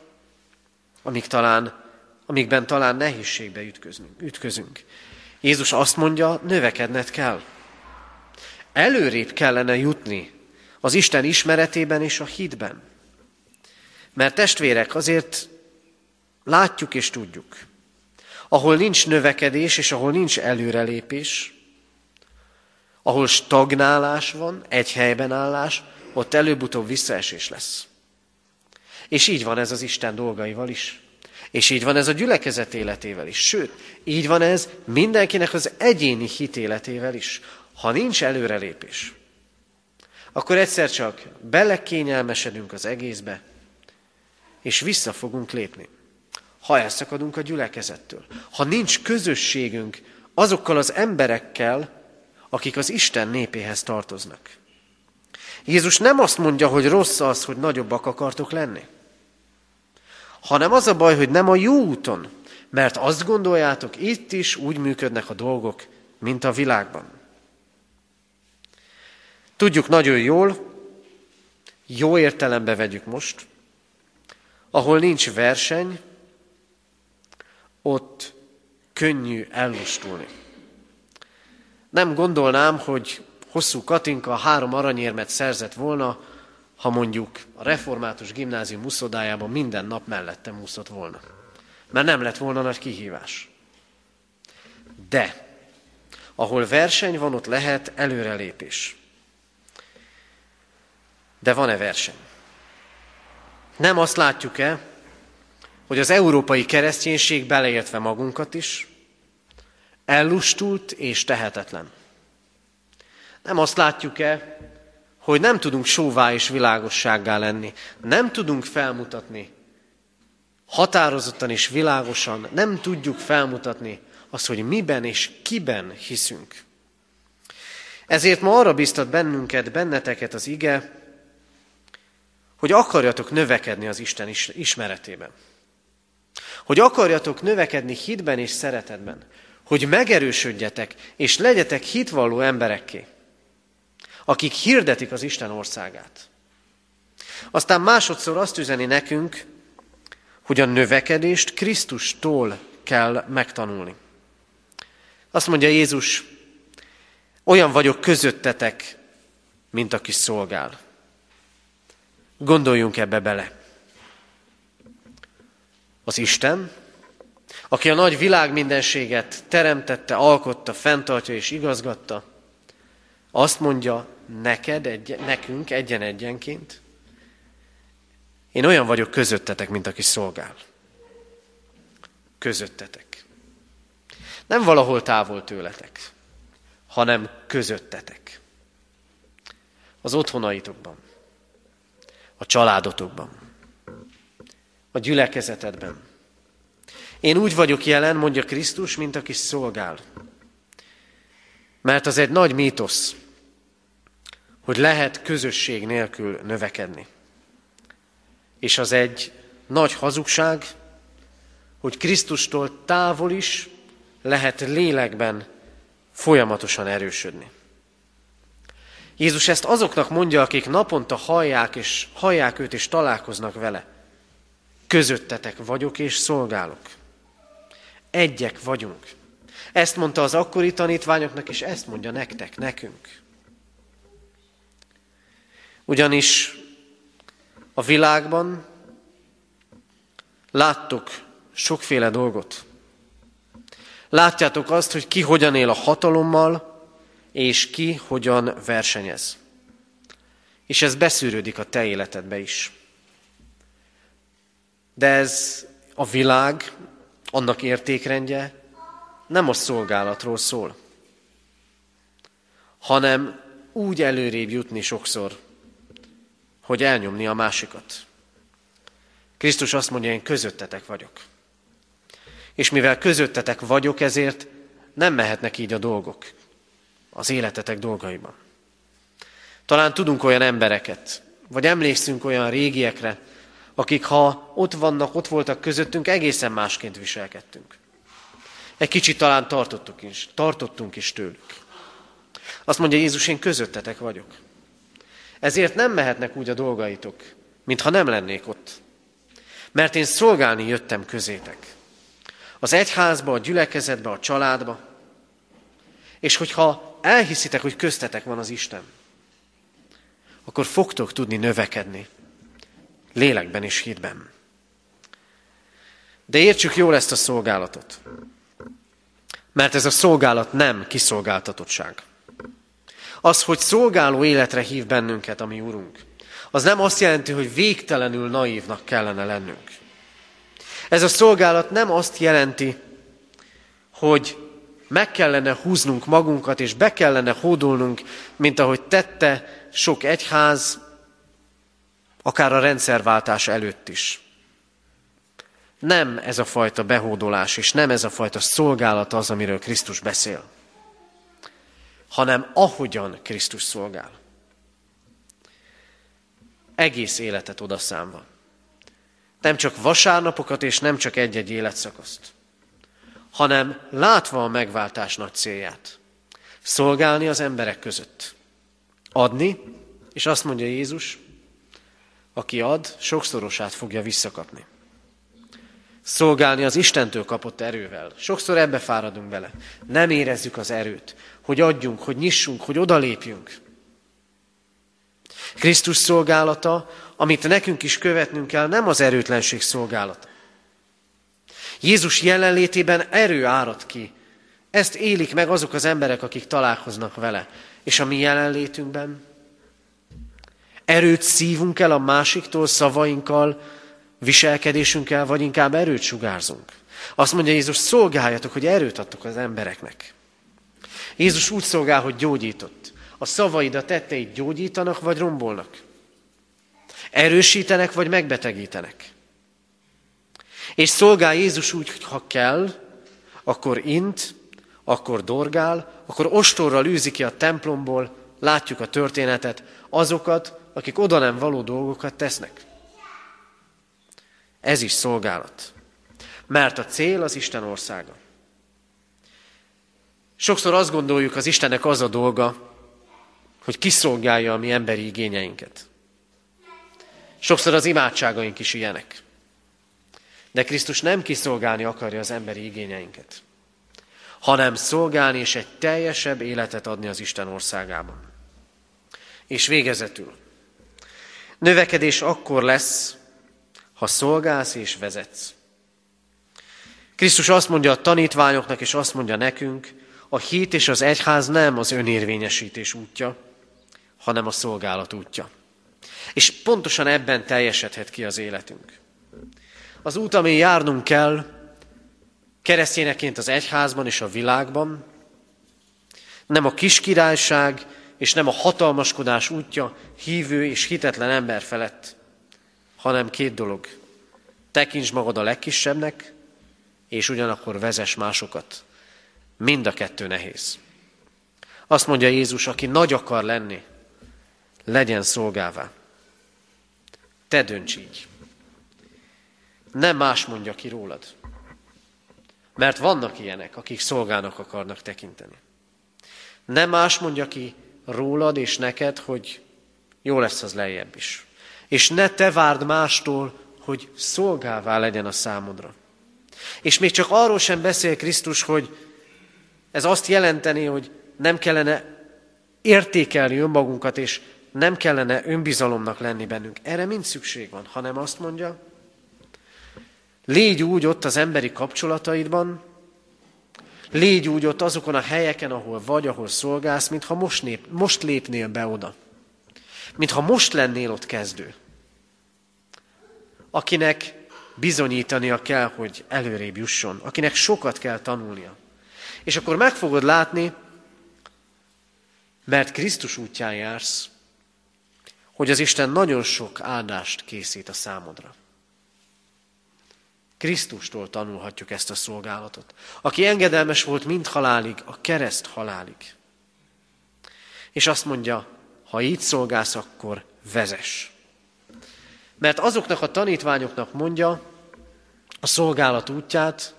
amik talán, amikben talán nehézségbe ütközünk, ütközünk. Jézus azt mondja, növekedned kell. Előrébb kellene jutni az Isten ismeretében és a hitben. Mert testvérek, azért látjuk és tudjuk, ahol nincs növekedés és ahol nincs előrelépés, ahol stagnálás van, egy helyben állás, ott előbb-utóbb visszaesés lesz. És így van ez az Isten dolgaival is. És így van ez a gyülekezet életével is. Sőt, így van ez mindenkinek az egyéni hitéletével is. Ha nincs előrelépés, akkor egyszer csak belekényelmesedünk az egészbe, és vissza fogunk lépni. Ha elszakadunk a gyülekezettől, ha nincs közösségünk azokkal az emberekkel, akik az Isten népéhez tartoznak. Jézus nem azt mondja, hogy rossz az, hogy nagyobbak akartok lenni, hanem az a baj, hogy nem a jó úton, mert azt gondoljátok, itt is úgy működnek a dolgok, mint a világban. Tudjuk nagyon jól, jó értelembe vegyük most, ahol nincs verseny, ott könnyű ellustulni. Nem gondolnám, hogy hosszú Katinka három aranyérmet szerzett volna, ha mondjuk a református gimnázium uszodájában minden nap mellettem úszott volna. Mert nem lett volna nagy kihívás. De, ahol verseny van, ott lehet előrelépés. De van-e verseny? Nem azt látjuk-e, hogy az európai kereszténység, beleértve magunkat is, ellustult és tehetetlen. Nem azt látjuk-e, hogy nem tudunk sóvá és világossággá lenni, nem tudunk felmutatni határozottan és világosan, nem tudjuk felmutatni azt, hogy miben és kiben hiszünk. Ezért ma arra biztat bennünket, benneteket az ige, hogy akarjatok növekedni az Isten ismeretében. Hogy akarjatok növekedni hitben és szeretetben. Hogy megerősödjetek és legyetek hitvalló emberekké, akik hirdetik az Isten országát. Aztán másodszor azt üzeni nekünk, hogy a növekedést Krisztustól kell megtanulni. Azt mondja Jézus, olyan vagyok közöttetek, mint aki szolgál. Gondoljunk ebbe bele. Az Isten, aki a nagy világ mindenséget teremtette, alkotta, fenntartja és igazgatta, azt mondja neked, egy, nekünk egyen-egyenként, én olyan vagyok közöttetek, mint aki szolgál. Közöttetek. Nem valahol távol tőletek, hanem közöttetek. Az otthonaitokban, a családotokban, a gyülekezetedben. Én úgy vagyok jelen, mondja Krisztus, mint aki szolgál. Mert az egy nagy mítosz, hogy lehet közösség nélkül növekedni. És az egy nagy hazugság, hogy Krisztustól távol is lehet lélekben folyamatosan erősödni. Jézus ezt azoknak mondja, akik naponta hallják, és hallják őt, és találkoznak vele. Közöttetek vagyok, és szolgálok. Egyek vagyunk. Ezt mondta az akkori tanítványoknak, és ezt mondja nektek, nekünk. Ugyanis a világban láttok sokféle dolgot. Látjátok azt, hogy ki hogyan él a hatalommal, és ki hogyan versenyez. És ez beszűrődik a te életedbe is. De ez a világ, annak értékrendje nem a szolgálatról szól, hanem úgy előrébb jutni sokszor, hogy elnyomni a másikat. Krisztus azt mondja, én közöttetek vagyok. És mivel közöttetek vagyok, ezért nem mehetnek így a dolgok az életetek dolgaiban. Talán tudunk olyan embereket, vagy emlékszünk olyan régiekre, akik ha ott vannak, ott voltak közöttünk, egészen másként viselkedtünk. Egy kicsit talán tartottuk is, tartottunk is tőlük. Azt mondja Jézus, én közöttetek vagyok. Ezért nem mehetnek úgy a dolgaitok, mintha nem lennék ott. Mert én szolgálni jöttem közétek. Az egyházba, a gyülekezetbe, a családba. És hogyha elhiszitek, hogy köztetek van az Isten, akkor fogtok tudni növekedni. Lélekben és hitben. De értsük jól ezt a szolgálatot. Mert ez a szolgálat nem kiszolgáltatottság. Az, hogy szolgáló életre hív bennünket a mi Urunk, az nem azt jelenti, hogy végtelenül naívnak kellene lennünk. Ez a szolgálat nem azt jelenti, hogy meg kellene húznunk magunkat, és be kellene hódolnunk, mint ahogy tette sok egyház, akár a rendszerváltás előtt is. Nem ez a fajta behódolás, és nem ez a fajta szolgálat az, amiről Krisztus beszél hanem ahogyan Krisztus szolgál. Egész életet odaszámva. Nem csak vasárnapokat és nem csak egy-egy életszakaszt, hanem látva a megváltás nagy célját. Szolgálni az emberek között. Adni, és azt mondja Jézus, aki ad, sokszorosát fogja visszakapni. Szolgálni az Istentől kapott erővel. Sokszor ebbe fáradunk bele. Nem érezzük az erőt, hogy adjunk, hogy nyissunk, hogy odalépjünk. Krisztus szolgálata, amit nekünk is követnünk kell, nem az erőtlenség szolgálata. Jézus jelenlétében erő árad ki. Ezt élik meg azok az emberek, akik találkoznak vele. És a mi jelenlétünkben erőt szívunk el a másiktól szavainkkal, viselkedésünkkel, vagy inkább erőt sugárzunk. Azt mondja Jézus, szolgáljatok, hogy erőt adtok az embereknek. Jézus úgy szolgál, hogy gyógyított. A szavaid, a tetteid gyógyítanak, vagy rombolnak. Erősítenek, vagy megbetegítenek. És szolgál Jézus úgy, hogy ha kell, akkor int, akkor dorgál, akkor ostorral űzi ki a templomból, látjuk a történetet, azokat, akik oda nem való dolgokat tesznek. Ez is szolgálat. Mert a cél az Isten országa. Sokszor azt gondoljuk, az Istennek az a dolga, hogy kiszolgálja a mi emberi igényeinket. Sokszor az imádságaink is ilyenek. De Krisztus nem kiszolgálni akarja az emberi igényeinket, hanem szolgálni és egy teljesebb életet adni az Isten országában. És végezetül, növekedés akkor lesz, ha szolgálsz és vezetsz. Krisztus azt mondja a tanítványoknak, és azt mondja nekünk, a hit és az egyház nem az önérvényesítés útja, hanem a szolgálat útja. És pontosan ebben teljesedhet ki az életünk. Az út, amin járnunk kell, keresztényeként az egyházban és a világban, nem a kis királyság és nem a hatalmaskodás útja hívő és hitetlen ember felett, hanem két dolog. Tekints magad a legkisebbnek, és ugyanakkor vezes másokat. Mind a kettő nehéz. Azt mondja Jézus, aki nagy akar lenni, legyen szolgává. Te dönts így. Nem más mondja ki rólad. Mert vannak ilyenek, akik szolgának akarnak tekinteni. Nem más mondja ki rólad és neked, hogy jó lesz az lejjebb is. És ne te várd mástól, hogy szolgává legyen a számodra. És még csak arról sem beszél Krisztus, hogy ez azt jelenteni, hogy nem kellene értékelni önmagunkat, és nem kellene önbizalomnak lenni bennünk. Erre mind szükség van, hanem azt mondja, légy úgy ott az emberi kapcsolataidban, légy úgy ott azokon a helyeken, ahol vagy, ahol szolgálsz, mintha most, nép, most lépnél be oda. Mintha most lennél ott kezdő. Akinek bizonyítania kell, hogy előrébb jusson, akinek sokat kell tanulnia. És akkor meg fogod látni, mert Krisztus útján jársz, hogy az Isten nagyon sok áldást készít a számodra. Krisztustól tanulhatjuk ezt a szolgálatot, aki engedelmes volt mind halálig, a kereszt halálig. És azt mondja, ha így szolgálsz, akkor vezes. Mert azoknak a tanítványoknak mondja a szolgálat útját,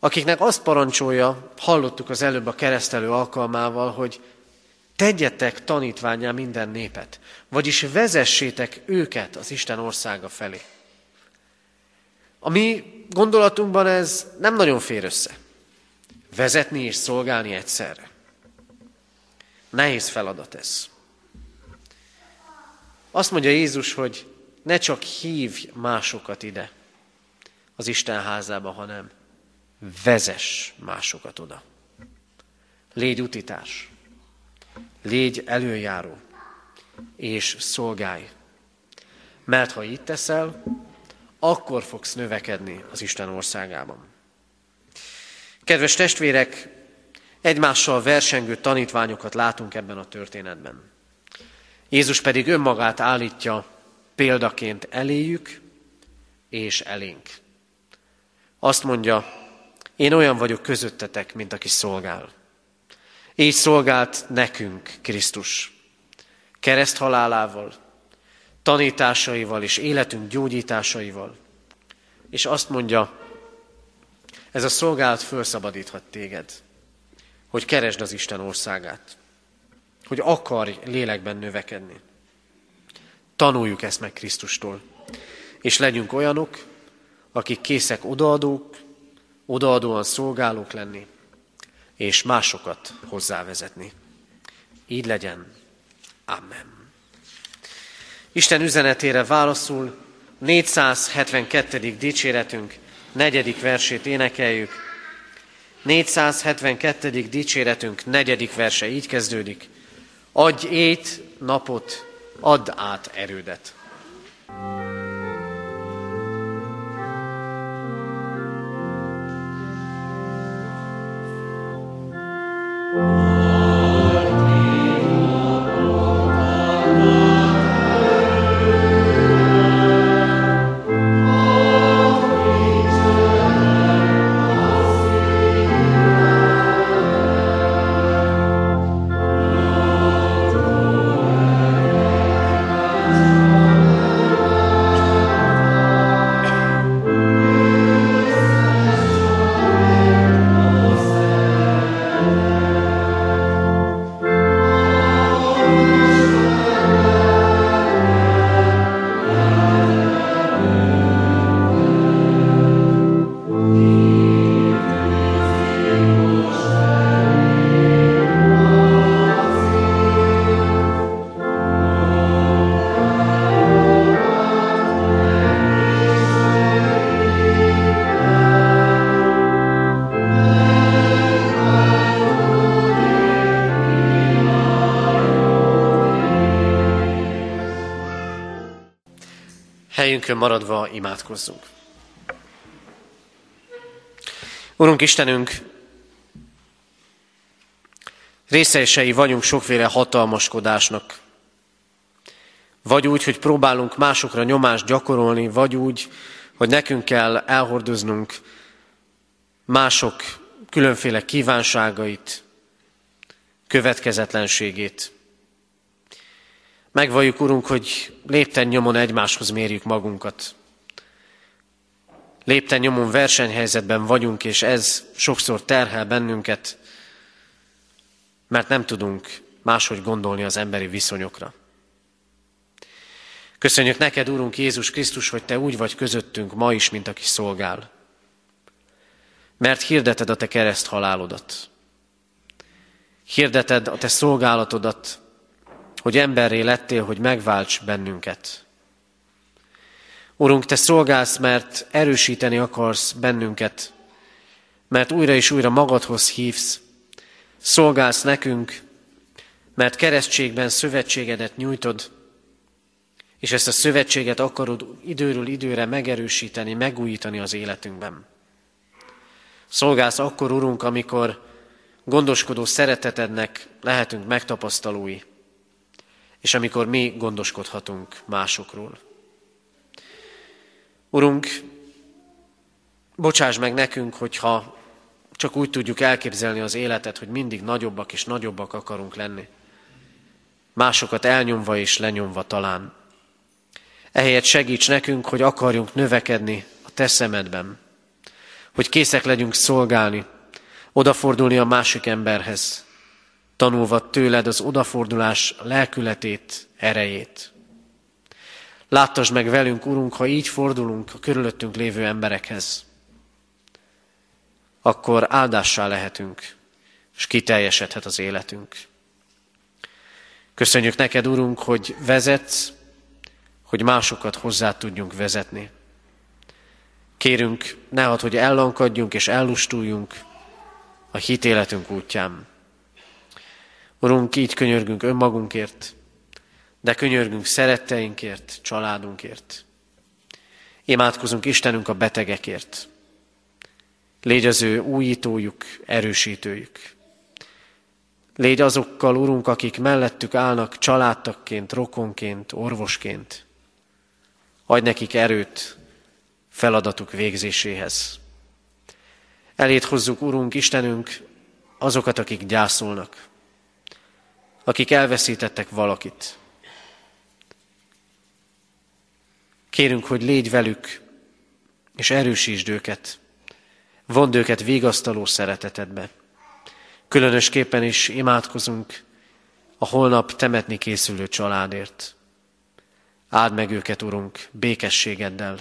akiknek azt parancsolja, hallottuk az előbb a keresztelő alkalmával, hogy tegyetek tanítványá minden népet, vagyis vezessétek őket az Isten országa felé. A mi gondolatunkban ez nem nagyon fér össze. Vezetni és szolgálni egyszerre. Nehéz feladat ez. Azt mondja Jézus, hogy ne csak hívj másokat ide az Isten házába, hanem vezes másokat oda. Légy utitárs, légy előjáró, és szolgálj. Mert ha így teszel, akkor fogsz növekedni az Isten országában. Kedves testvérek, egymással versengő tanítványokat látunk ebben a történetben. Jézus pedig önmagát állítja példaként eléjük és elénk. Azt mondja, én olyan vagyok közöttetek, mint aki szolgál. Így szolgált nekünk Krisztus. Kereszt halálával, tanításaival és életünk gyógyításaival. És azt mondja, ez a szolgálat felszabadíthat téged, hogy keresd az Isten országát, hogy akarj lélekben növekedni. Tanuljuk ezt meg Krisztustól, és legyünk olyanok, akik készek odaadók, odaadóan szolgálók lenni, és másokat hozzávezetni. Így legyen. Amen. Isten üzenetére válaszul 472. dicséretünk negyedik versét énekeljük. 472. dicséretünk negyedik verse így kezdődik. Adj ét, napot, add át erődet. Helyünkön maradva imádkozzunk. Urunk Istenünk, részeisei vagyunk sokféle hatalmaskodásnak. Vagy úgy, hogy próbálunk másokra nyomást gyakorolni, vagy úgy, hogy nekünk kell elhordoznunk mások különféle kívánságait, következetlenségét. Megvalljuk, Urunk, hogy lépten nyomon egymáshoz mérjük magunkat. Lépten nyomon versenyhelyzetben vagyunk, és ez sokszor terhel bennünket, mert nem tudunk máshogy gondolni az emberi viszonyokra. Köszönjük neked, Úrunk Jézus Krisztus, hogy Te úgy vagy közöttünk ma is, mint aki szolgál. Mert hirdeted a Te kereszt halálodat. Hirdeted a Te szolgálatodat, hogy emberré lettél, hogy megválts bennünket. Urunk, Te szolgálsz, mert erősíteni akarsz bennünket, mert újra és újra magadhoz hívsz, szolgálsz nekünk, mert keresztségben szövetségedet nyújtod, és ezt a szövetséget akarod időről időre megerősíteni, megújítani az életünkben. Szolgálsz akkor, Urunk, amikor gondoskodó szeretetednek lehetünk megtapasztalói, és amikor mi gondoskodhatunk másokról. Urunk, bocsáss meg nekünk, hogyha csak úgy tudjuk elképzelni az életet, hogy mindig nagyobbak és nagyobbak akarunk lenni. Másokat elnyomva és lenyomva talán. Ehelyett segíts nekünk, hogy akarjunk növekedni a Te szemedben. Hogy készek legyünk szolgálni, odafordulni a másik emberhez, tanulva tőled az odafordulás lelkületét, erejét. Láttasd meg velünk, Urunk, ha így fordulunk a körülöttünk lévő emberekhez, akkor áldássá lehetünk, és kiteljesedhet az életünk. Köszönjük neked, Urunk, hogy vezetsz, hogy másokat hozzá tudjunk vezetni. Kérünk, ne hadd, hogy ellankadjunk és ellustuljunk a hitéletünk útján. Urunk, így könyörgünk önmagunkért, de könyörgünk szeretteinkért, családunkért. Imádkozunk Istenünk a betegekért. Légy az ő újítójuk, erősítőjük. Légy azokkal, Urunk, akik mellettük állnak családtakként, rokonként, orvosként. Adj nekik erőt feladatuk végzéséhez. Elét hozzuk, Urunk, Istenünk, azokat, akik gyászolnak akik elveszítettek valakit. Kérünk, hogy légy velük, és erősítsd őket, vond őket vigasztaló szeretetedbe. Különösképpen is imádkozunk a holnap temetni készülő családért. Áld meg őket, Urunk, békességeddel,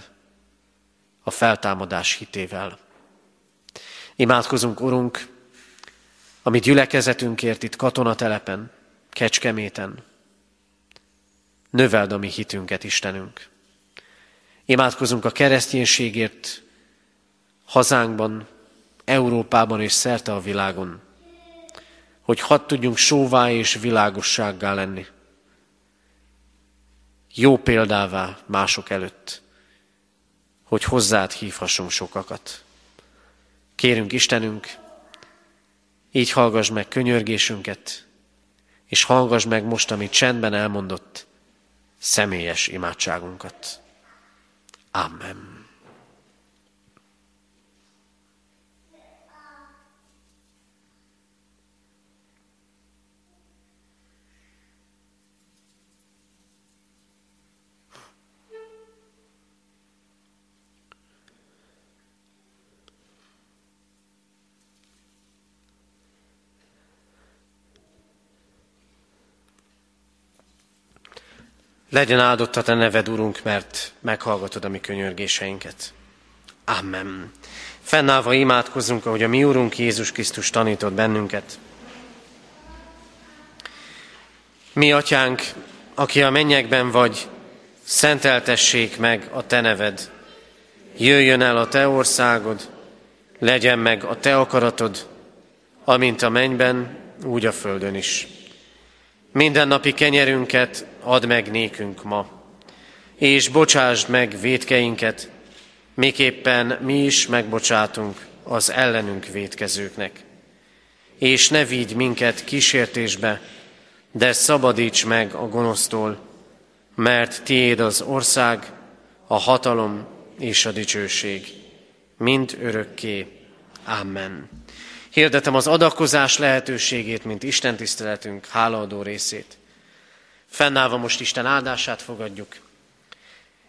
a feltámadás hitével. Imádkozunk, Urunk, amit gyülekezetünkért itt katonatelepen, Kecskeméten. Növeld a mi hitünket, Istenünk. Imádkozunk a kereszténységért hazánkban, Európában és szerte a világon, hogy hadd tudjunk sóvá és világossággá lenni. Jó példává mások előtt, hogy hozzád hívhassunk sokakat. Kérünk Istenünk, így hallgass meg könyörgésünket, és hallgass meg most, amit csendben elmondott, személyes imádságunkat. Amen. Legyen áldott a te neved, Urunk, mert meghallgatod a mi könyörgéseinket. Amen. Fennállva imádkozzunk, ahogy a mi Úrunk Jézus Krisztus tanított bennünket. Mi, Atyánk, aki a mennyekben vagy, szenteltessék meg a Te neved. Jöjjön el a Te országod, legyen meg a Te akaratod, amint a mennyben, úgy a földön is. Mindennapi kenyerünket add meg nékünk ma, és bocsásd meg védkeinket, miképpen mi is megbocsátunk az ellenünk védkezőknek. És ne vigy minket kísértésbe, de szabadíts meg a gonosztól, mert tiéd az ország, a hatalom és a dicsőség, mind örökké. Amen. Hirdetem az adakozás lehetőségét, mint Isten tiszteletünk hálaadó részét. Fennállva most Isten áldását fogadjuk.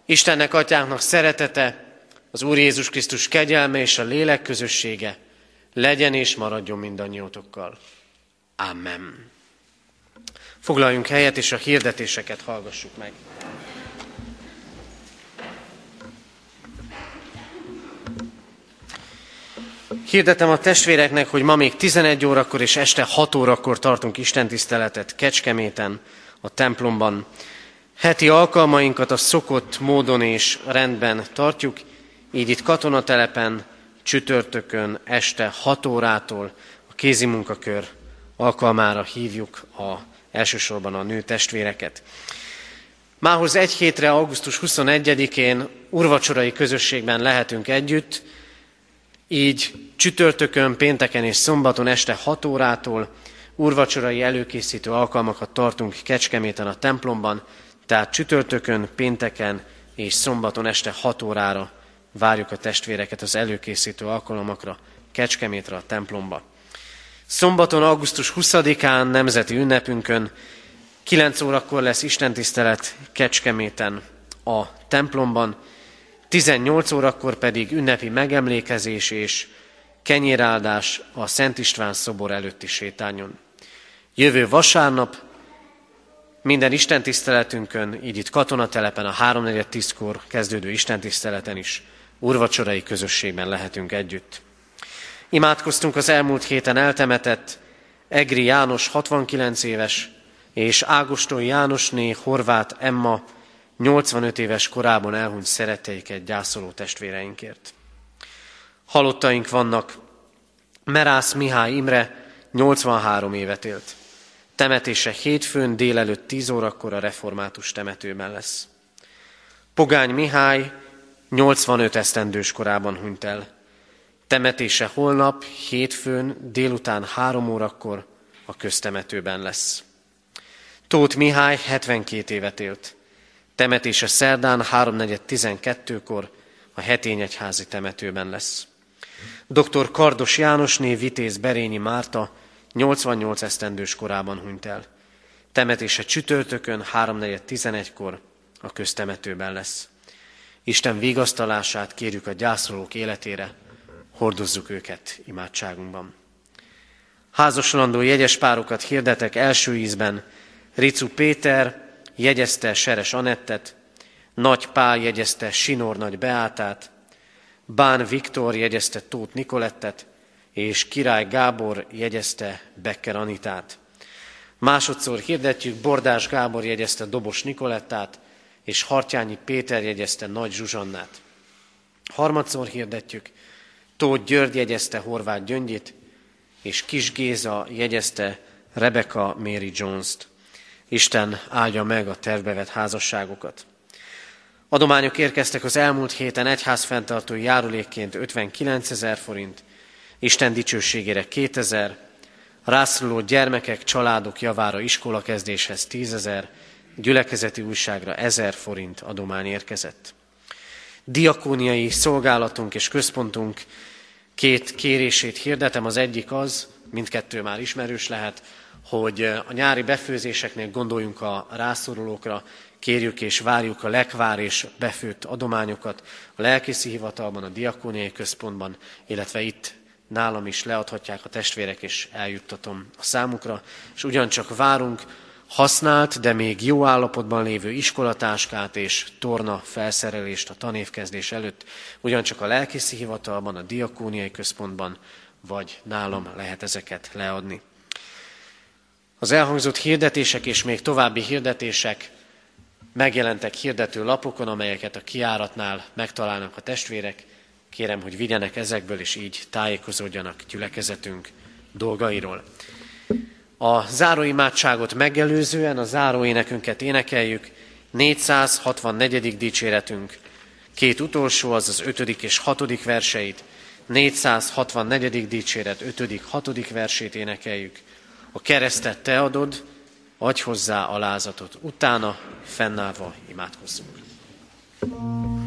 Istennek, Atyánknak szeretete, az Úr Jézus Krisztus kegyelme és a lélek közössége legyen és maradjon mindannyiótokkal. Amen. Foglaljunk helyet, és a hirdetéseket hallgassuk meg. Hirdetem a testvéreknek, hogy ma még 11 órakor és este 6 órakor tartunk istentiszteletet Kecskeméten, a templomban. Heti alkalmainkat a szokott módon és rendben tartjuk, így itt katonatelepen, csütörtökön este 6 órától a kézi munkakör alkalmára hívjuk a, elsősorban a nő testvéreket. Mához egy hétre, augusztus 21-én urvacsorai közösségben lehetünk együtt, így csütörtökön, pénteken és szombaton este 6 órától urvacsorai előkészítő alkalmakat tartunk Kecskeméten a templomban, tehát csütörtökön, pénteken és szombaton este 6 órára várjuk a testvéreket az előkészítő alkalmakra Kecskemétre a templomba. Szombaton, augusztus 20-án, nemzeti ünnepünkön, 9 órakor lesz istentisztelet Kecskeméten a templomban, 18 órakor pedig ünnepi megemlékezés és kenyéráldás a Szent István szobor előtti sétányon. Jövő vasárnap minden istentiszteletünkön, így itt katonatelepen a 3.4.10-kor kezdődő istentiszteleten is urvacsorai közösségben lehetünk együtt. Imádkoztunk az elmúlt héten eltemetett Egri János 69 éves és Ágoston Jánosné Horváth Emma 85 éves korában elhunyt szeretteiket gyászoló testvéreinkért. Halottaink vannak. Merász Mihály Imre 83 évet élt. Temetése hétfőn délelőtt 10 órakor a református temetőben lesz. Pogány Mihály 85 esztendős korában hunyt el. Temetése holnap, hétfőn, délután 3 órakor a köztemetőben lesz. Tóth Mihály 72 évet élt. Temetése szerdán 3.4.12-kor a Hetényegyházi temetőben lesz. Dr. Kardos Jánosné Vitéz Berényi Márta 88 esztendős korában hunyt el. Temetése csütörtökön 3.4.11-kor a köztemetőben lesz. Isten vigasztalását kérjük a gyászolók életére, hordozzuk őket imádságunkban. Házaslandó jegyes párokat hirdetek első ízben. Ricu Péter jegyezte Seres Anettet, Nagy Pál jegyezte Sinor Nagy Beátát, Bán Viktor jegyezte Tóth Nikolettet, és Király Gábor jegyezte Becker Anitát. Másodszor hirdetjük, Bordás Gábor jegyezte Dobos Nikolettát, és Hartyányi Péter jegyezte Nagy Zsuzsannát. Harmadszor hirdetjük, Tóth György jegyezte Horváth Gyöngyit, és Kis Géza jegyezte Rebecca Mary Jones-t. Isten áldja meg a tervbevet házasságokat. Adományok érkeztek az elmúlt héten egyház fenntartói járulékként 59 ezer forint, Isten dicsőségére 2000, rászoruló gyermekek, családok javára iskolakezdéshez 10 ezer, gyülekezeti újságra 1000 forint adomány érkezett. Diakóniai szolgálatunk és központunk két kérését hirdetem. Az egyik az, mindkettő már ismerős lehet, hogy a nyári befőzéseknél gondoljunk a rászorulókra, kérjük és várjuk a lekvár és befőtt adományokat a lelkészi hivatalban, a diakóniai központban, illetve itt nálam is leadhatják a testvérek, és eljuttatom a számukra, és ugyancsak várunk használt, de még jó állapotban lévő iskolatáskát és torna felszerelést a tanévkezdés előtt, ugyancsak a lelkészi hivatalban, a diakóniai központban, vagy nálam lehet ezeket leadni. Az elhangzott hirdetések és még további hirdetések megjelentek hirdető lapokon, amelyeket a kiáratnál megtalálnak a testvérek. Kérem, hogy vigyenek ezekből, és így tájékozódjanak gyülekezetünk dolgairól. A záróimádságot megelőzően a záróénekünket énekeljük, 464. dicséretünk, két utolsó, az az ötödik és hatodik verseit, 464. dicséret, ötödik, hatodik versét énekeljük. A keresztet te adod, adj hozzá alázatot. Utána fennállva imádkozzunk. thank you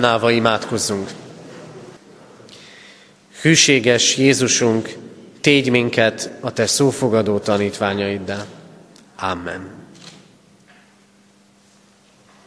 Fennállva imádkozzunk. Hűséges Jézusunk, tégy minket a Te szófogadó tanítványaiddá. Amen.